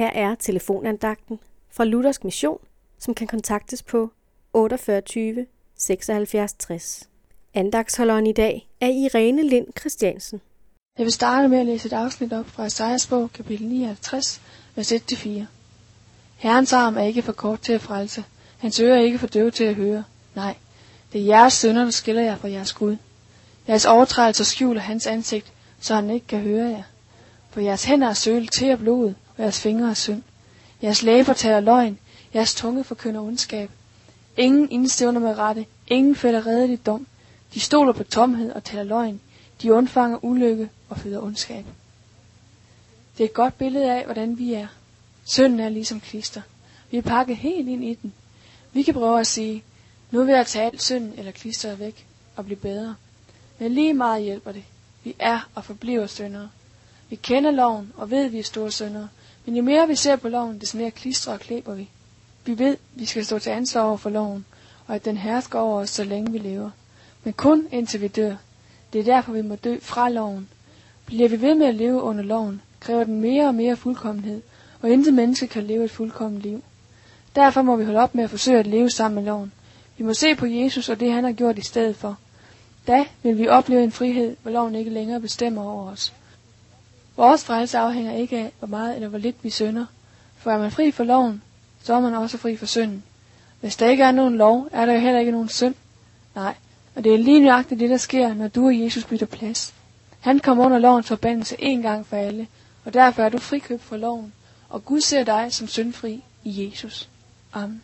Her er telefonandagten fra Luthersk Mission, som kan kontaktes på 48 76 60. Andagsholderen i dag er Irene Lind Christiansen. Jeg vil starte med at læse et afsnit op fra Esajas bog, kapitel 59, vers 1-4. Herrens arm er ikke for kort til at frelse. Hans ører er ikke for døve til at høre. Nej, det er jeres sønder, der skiller jer fra jeres Gud. Jeres overtrædelser skjuler hans ansigt, så han ikke kan høre jer. For jeres hænder er sølet til af blod, jeres fingre er synd. Jeres læber taler løgn, jeres tunge forkynder ondskab. Ingen indstævner med rette, ingen fælder redeligt dom. De stoler på tomhed og taler løgn. De undfanger ulykke og føder ondskab. Det er et godt billede af, hvordan vi er. Synden er ligesom klister. Vi er pakket helt ind i den. Vi kan prøve at sige, nu vil jeg tage alt synden eller klisteret væk og blive bedre. Men lige meget hjælper det. Vi er og forbliver syndere. Vi kender loven og ved, at vi er store syndere. Men jo mere vi ser på loven, des mere klistrer og klæber vi. Vi ved, at vi skal stå til ansvar over for loven, og at den hersker over os, så længe vi lever. Men kun indtil vi dør. Det er derfor, vi må dø fra loven. Bliver vi ved med at leve under loven, kræver den mere og mere fuldkommenhed, og intet menneske kan leve et fuldkomment liv. Derfor må vi holde op med at forsøge at leve sammen med loven. Vi må se på Jesus og det, han har gjort i stedet for. Da vil vi opleve en frihed, hvor loven ikke længere bestemmer over os. Vores frelse afhænger ikke af, hvor meget eller hvor lidt vi synder. For er man fri for loven, så er man også fri for synden. Hvis der ikke er nogen lov, er der jo heller ikke nogen synd. Nej, og det er lige nøjagtigt det, der sker, når du og Jesus bytter plads. Han kom under lovens forbandelse en gang for alle, og derfor er du frikøbt fra loven, og Gud ser dig som syndfri i Jesus. Amen.